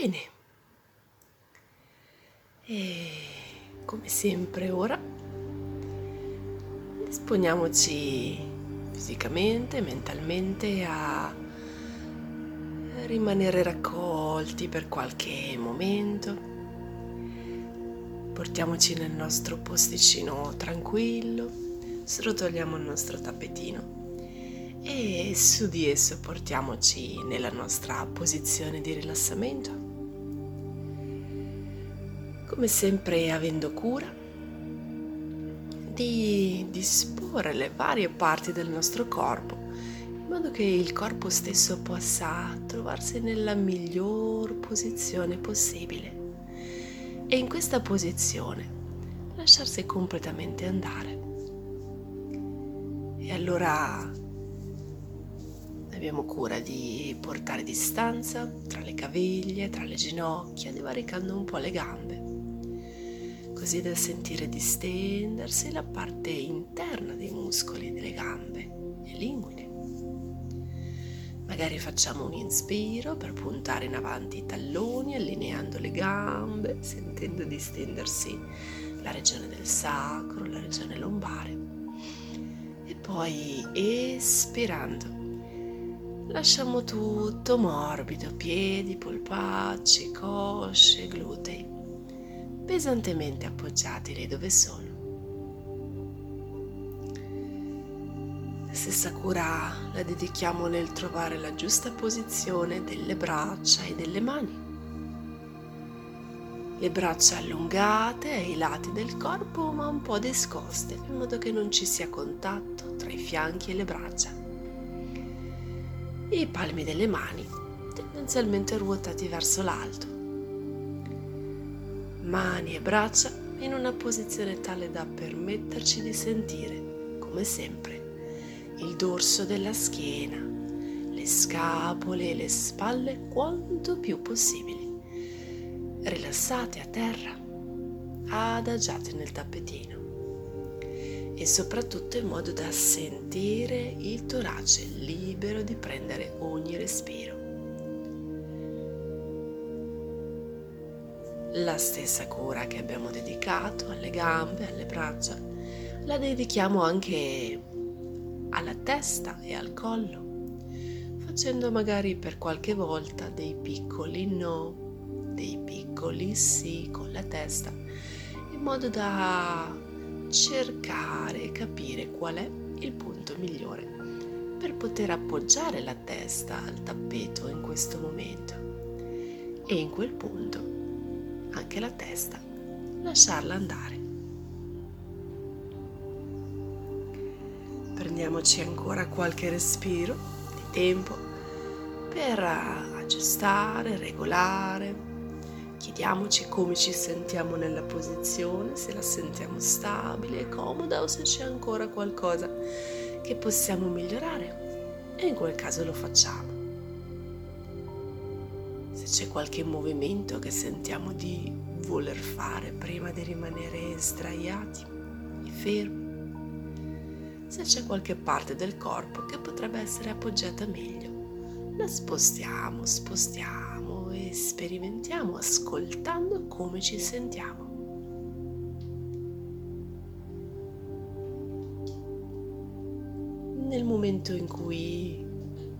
Bene. E come sempre ora disponiamoci fisicamente, mentalmente a rimanere raccolti per qualche momento. Portiamoci nel nostro posticino tranquillo, srotoliamo il nostro tappetino e su di esso portiamoci nella nostra posizione di rilassamento. Come sempre avendo cura di disporre le varie parti del nostro corpo in modo che il corpo stesso possa trovarsi nella miglior posizione possibile e in questa posizione lasciarsi completamente andare. E allora abbiamo cura di portare distanza tra le caviglie, tra le ginocchia, divaricando un po' le gambe, così da sentire distendersi la parte interna dei muscoli delle gambe e linguine. Magari facciamo un inspiro per puntare in avanti i talloni, allineando le gambe, sentendo distendersi la regione del sacro, la regione lombare. E poi espirando Lasciamo tutto morbido, piedi, polpacci, cosce, glutei, pesantemente appoggiati lì dove sono. La stessa cura la dedichiamo nel trovare la giusta posizione delle braccia e delle mani. Le braccia allungate ai lati del corpo ma un po' discoste in modo che non ci sia contatto tra i fianchi e le braccia i palmi delle mani tendenzialmente ruotati verso l'alto. Mani e braccia in una posizione tale da permetterci di sentire, come sempre, il dorso della schiena, le scapole e le spalle quanto più possibili. Rilassate a terra, adagiate nel tappetino e soprattutto in modo da sentire il torace libero di prendere ogni respiro. La stessa cura che abbiamo dedicato alle gambe, alle braccia, la dedichiamo anche alla testa e al collo, facendo magari per qualche volta dei piccoli no, dei piccoli sì con la testa, in modo da cercare e capire qual è il punto migliore per poter appoggiare la testa al tappeto in questo momento. E in quel punto anche la testa lasciarla andare. Prendiamoci ancora qualche respiro di tempo per aggiustare, regolare Chiediamoci come ci sentiamo nella posizione, se la sentiamo stabile e comoda o se c'è ancora qualcosa che possiamo migliorare e in quel caso lo facciamo. Se c'è qualche movimento che sentiamo di voler fare prima di rimanere sdraiati e fermi, se c'è qualche parte del corpo che potrebbe essere appoggiata meglio, la spostiamo, spostiamo e sperimentiamo ascoltando come ci sentiamo. Nel momento in cui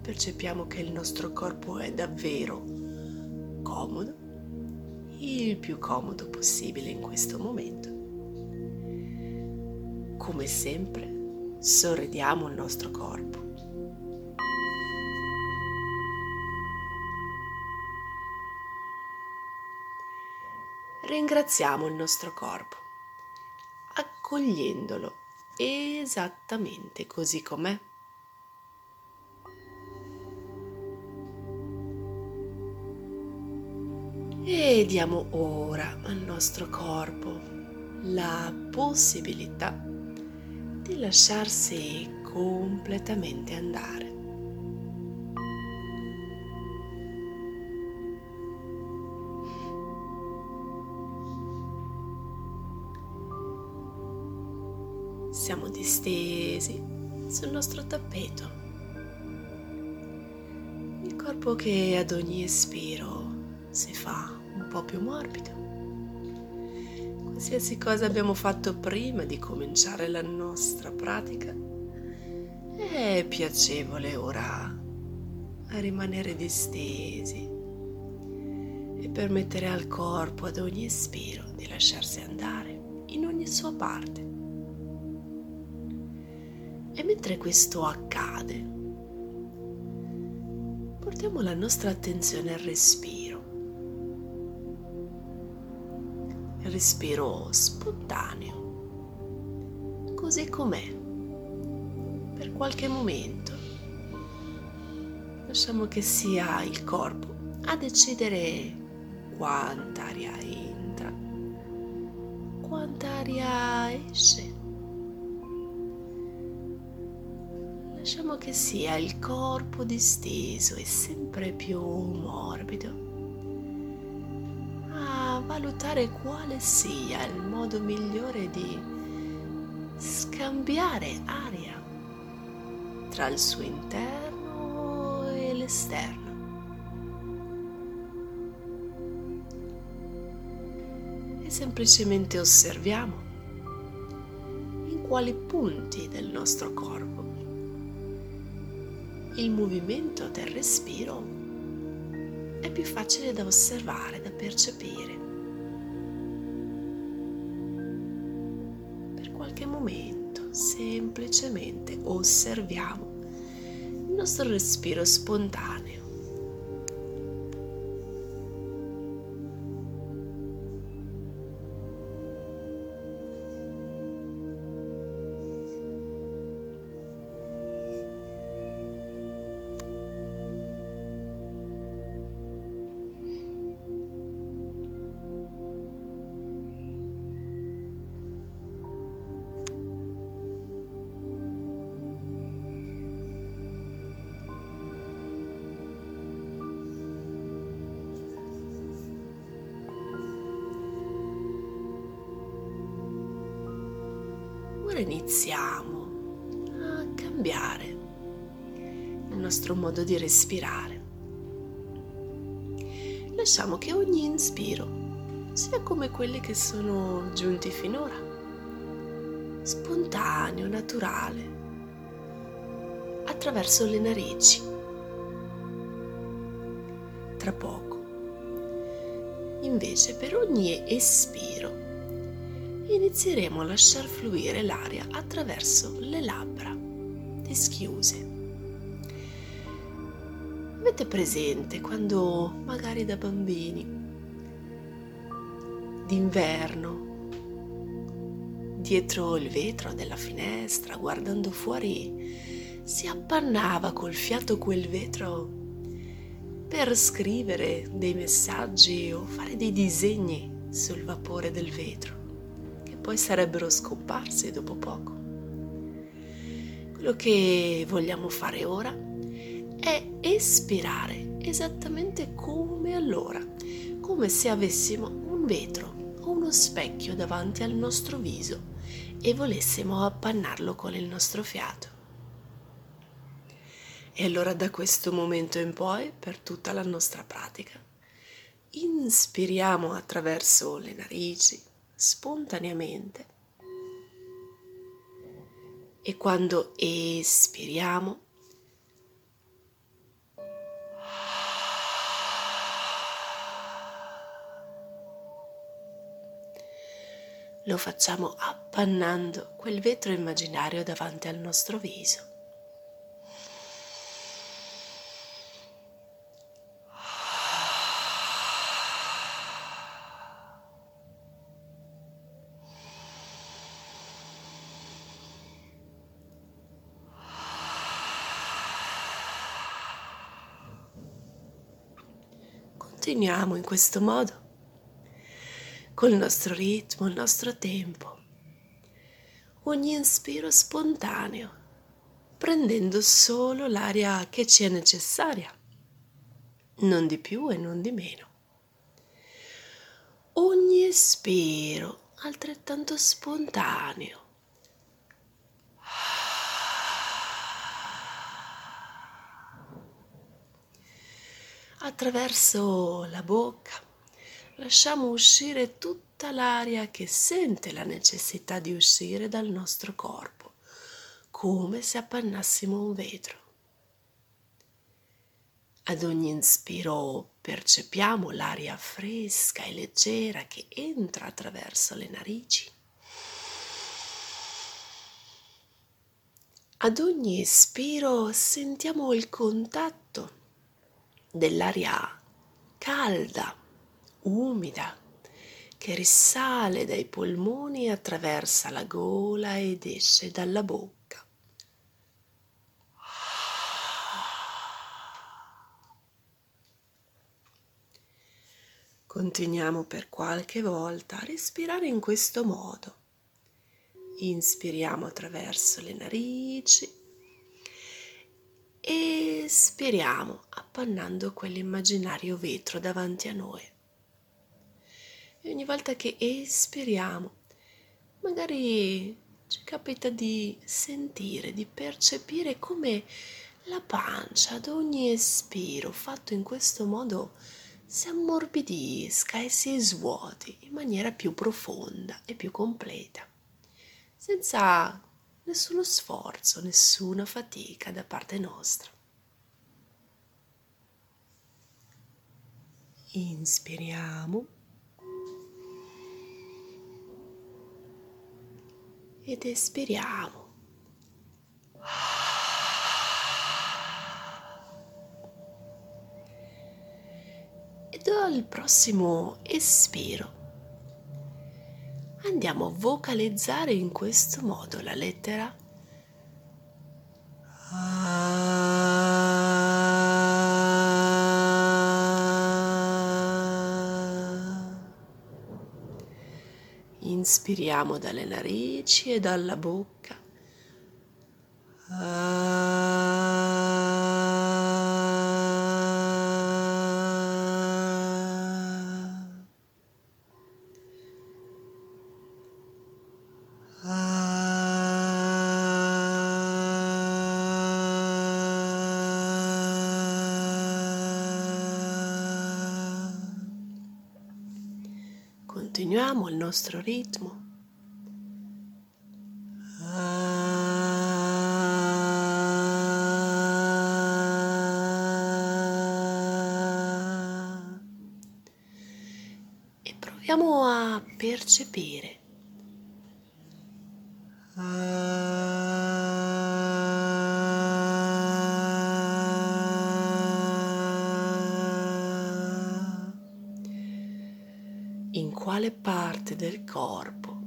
percepiamo che il nostro corpo è davvero comodo, il più comodo possibile in questo momento, come sempre sorridiamo il nostro corpo ringraziamo il nostro corpo, accogliendolo esattamente così com'è. Diamo ora al nostro corpo la possibilità di lasciarsi completamente andare. Siamo distesi sul nostro tappeto. Il corpo che ad ogni espiro si fa po' più morbido. Qualsiasi cosa abbiamo fatto prima di cominciare la nostra pratica è piacevole ora rimanere distesi e permettere al corpo ad ogni espiro di lasciarsi andare in ogni sua parte. E mentre questo accade, portiamo la nostra attenzione al respiro. Respiro spontaneo, così com'è, per qualche momento. Lasciamo che sia il corpo a decidere quanta aria entra, quanta aria esce. Lasciamo che sia il corpo disteso e sempre più morbido valutare quale sia il modo migliore di scambiare aria tra il suo interno e l'esterno. semplicemente osserviamo in quali punti del nostro corpo il movimento del respiro è più facile da osservare, da percepire. Momento semplicemente osserviamo il nostro respiro spontaneo ora iniziamo a cambiare il nostro modo di respirare. Lasciamo che ogni inspiro sia come quelli che sono giunti finora, spontaneo, naturale, attraverso le narici. Tra poco, invece, per ogni espiro, inizieremo a lasciar fluire l'aria attraverso le labbra dischiuse. Avete presente quando magari da bambini, d'inverno, dietro il vetro della finestra, guardando fuori, si appannava col fiato quel vetro per scrivere dei messaggi o fare dei disegni sul vapore del vetro poi sarebbero scomparsi dopo poco. Quello che vogliamo fare ora è espirare esattamente come allora, come se avessimo un vetro o uno specchio davanti al nostro viso e volessimo appannarlo con il nostro fiato. E allora da questo momento in poi, per tutta la nostra pratica, inspiriamo attraverso le narici, spontaneamente e quando espiriamo lo facciamo appannando quel vetro immaginario davanti al nostro viso. Continuiamo in questo modo, col nostro ritmo, il nostro tempo, ogni inspiro spontaneo, prendendo solo l'aria che ci è necessaria, non di più e non di meno. Ogni espiro altrettanto spontaneo attraverso la bocca lasciamo uscire tutta l'aria che sente la necessità di uscire dal nostro corpo, come se appannassimo un vetro. Ad ogni inspiro percepiamo l'aria fresca e leggera che entra attraverso le narici. Ad ogni espiro sentiamo il contatto dell'aria calda, umida, che risale dai polmoni attraversa la gola ed esce dalla bocca. Continuiamo per qualche volta a respirare in questo modo. Inspiriamo attraverso le narici espiriamo appannando quell'immaginario vetro davanti a noi. E ogni volta che espiriamo, magari ci capita di sentire, di percepire come la pancia ad ogni espiro fatto in questo modo si ammorbidisca e si svuoti in maniera più profonda e più completa, senza nessuno sforzo, nessuna fatica da parte nostra. Inspiriamo ed espiriamo. al prossimo espiro andiamo a vocalizzare in questo modo la lettera Inspiriamo dalle narici e dalla bocca. Continuiamo il nostro ritmo. Quale parte del corpo.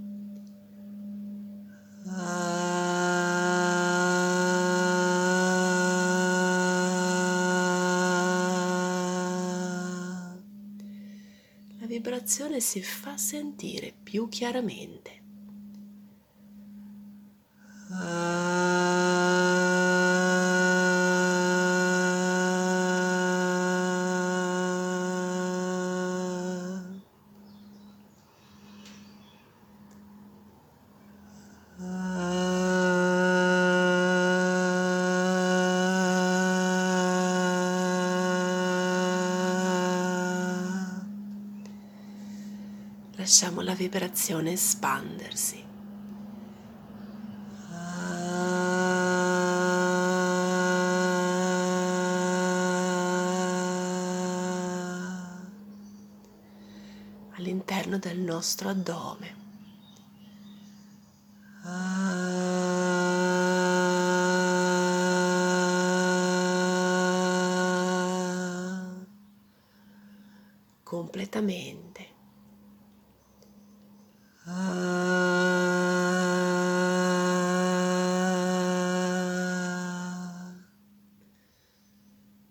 La vibrazione si fa sentire più chiaramente. Lasciamo la vibrazione espandersi. all'interno del nostro addome. completamente.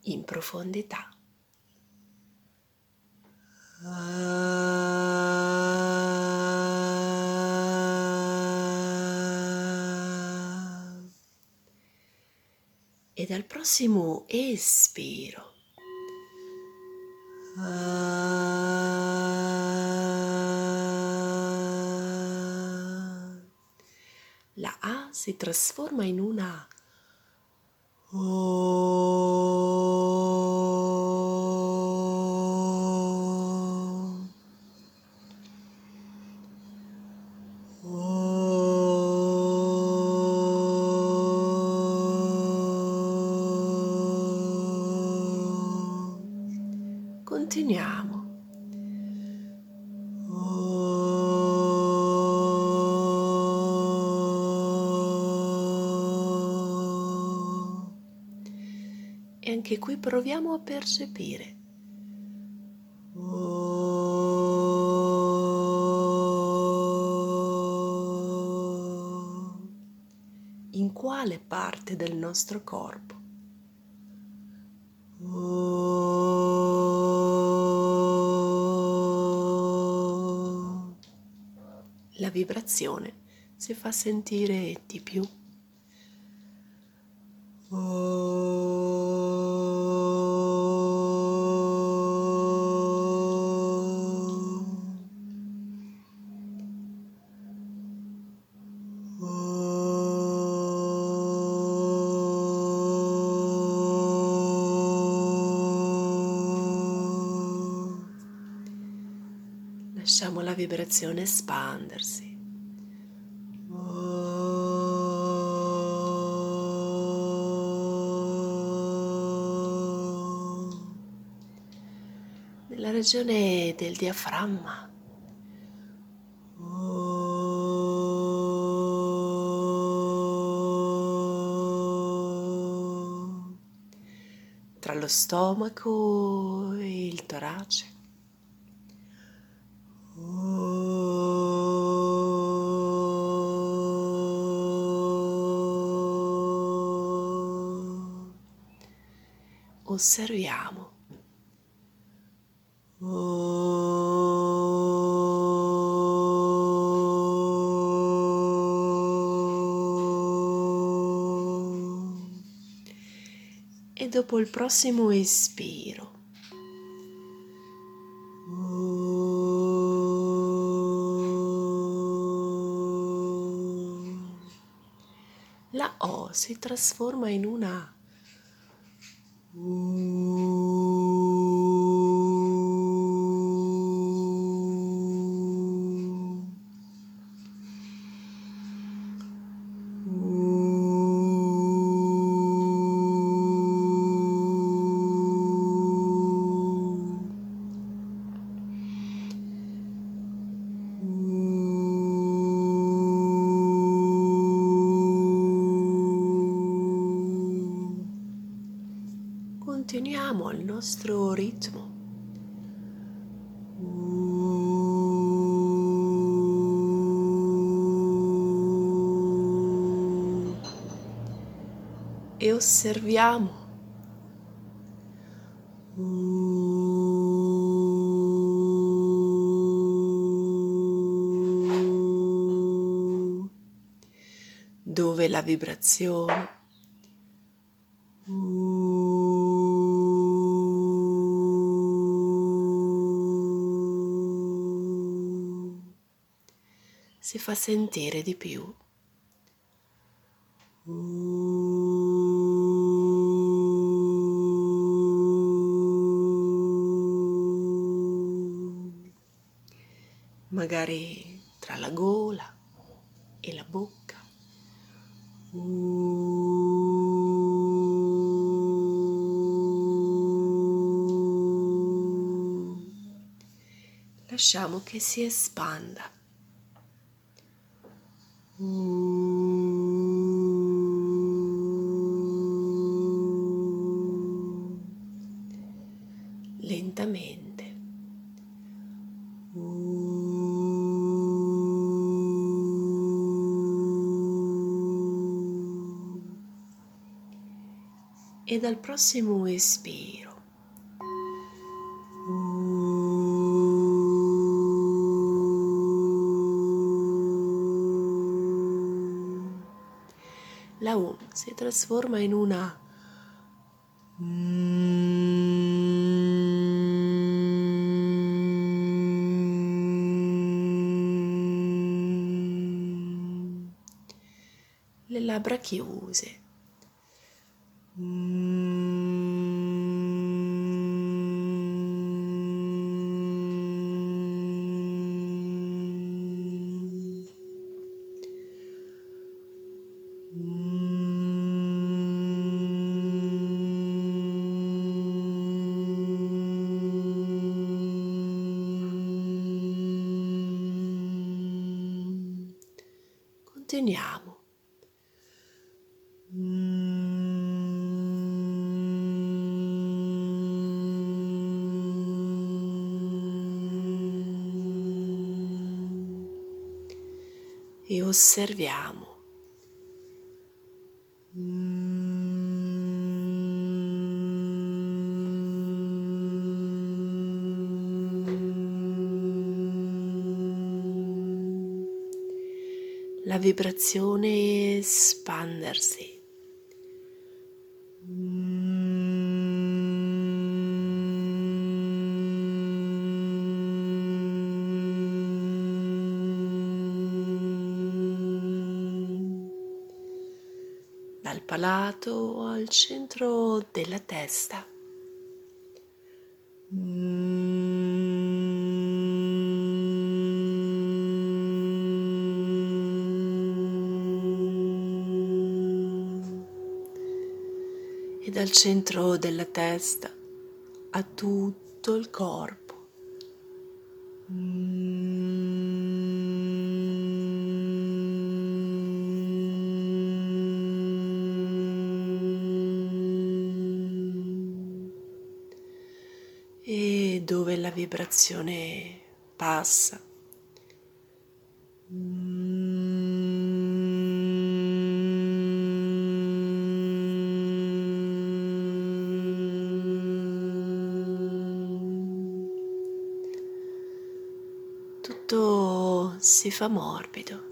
in profondità. E dal prossimo espiro la A si trasforma in una O. E anche qui proviamo a percepire. In quale parte del nostro corpo la vibrazione si fa sentire di più. Lasciamo la vibrazione espandersi. Nella regione del diaframma. Tra lo stomaco e il torace. Osserviamo. E dopo il prossimo espiro. La O si trasforma in una Continuiamo al nostro ritmo. E osserviamo. Dove la vibrazione si fa sentire di più. Magari tra la gola e la bocca. Lasciamo che si espanda. Lentamente. E dal prossimo espiro la U si trasforma in una le labbra chiuse. Continuiamo. E osserviamo. Vibrazione espandersi. Dal palato al centro della testa. Dal centro della testa a tutto il corpo. E dove la vibrazione passa tutto si fa morbido.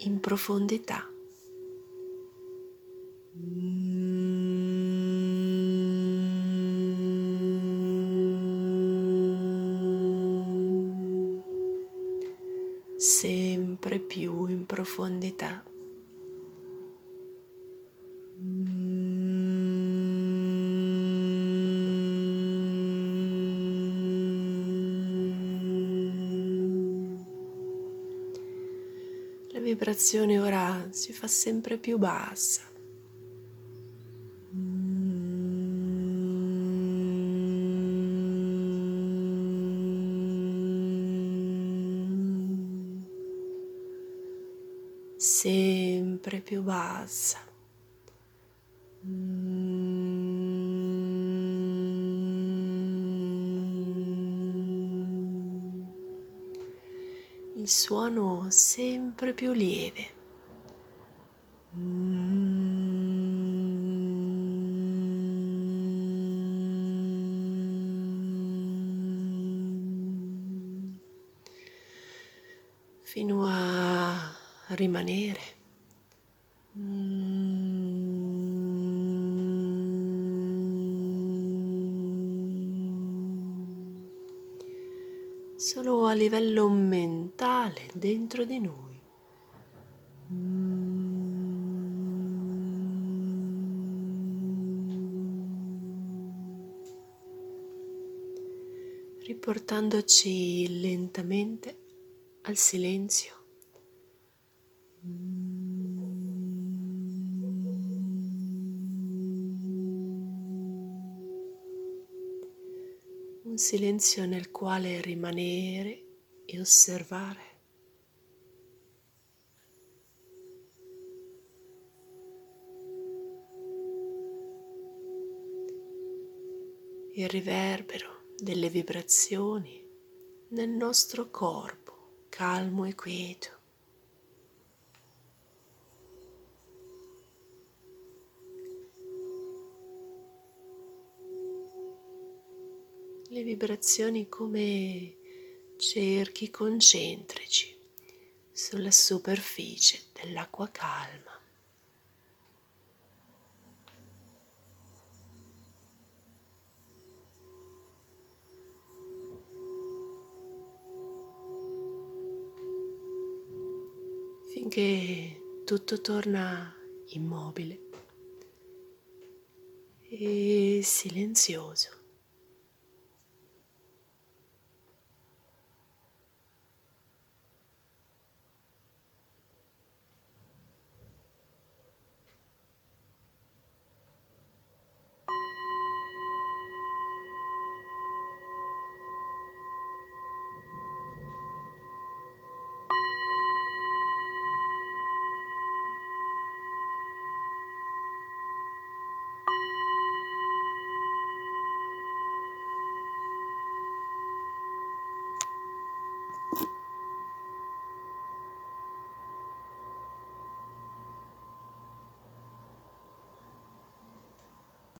In profondità. Profondità. La vibrazione ora si fa sempre più bassa. Sempre più bassa. Il suono sempre più lieve. fino a rimanere. Livello mentale dentro di noi. riportandoci lentamente al silenzio. Un silenzio nel quale rimanere e osservare. Il riverbero delle vibrazioni nel nostro corpo calmo e quieto. le vibrazioni come cerchi concentrici sulla superficie dell'acqua calma. finché tutto torna immobile e silenzioso.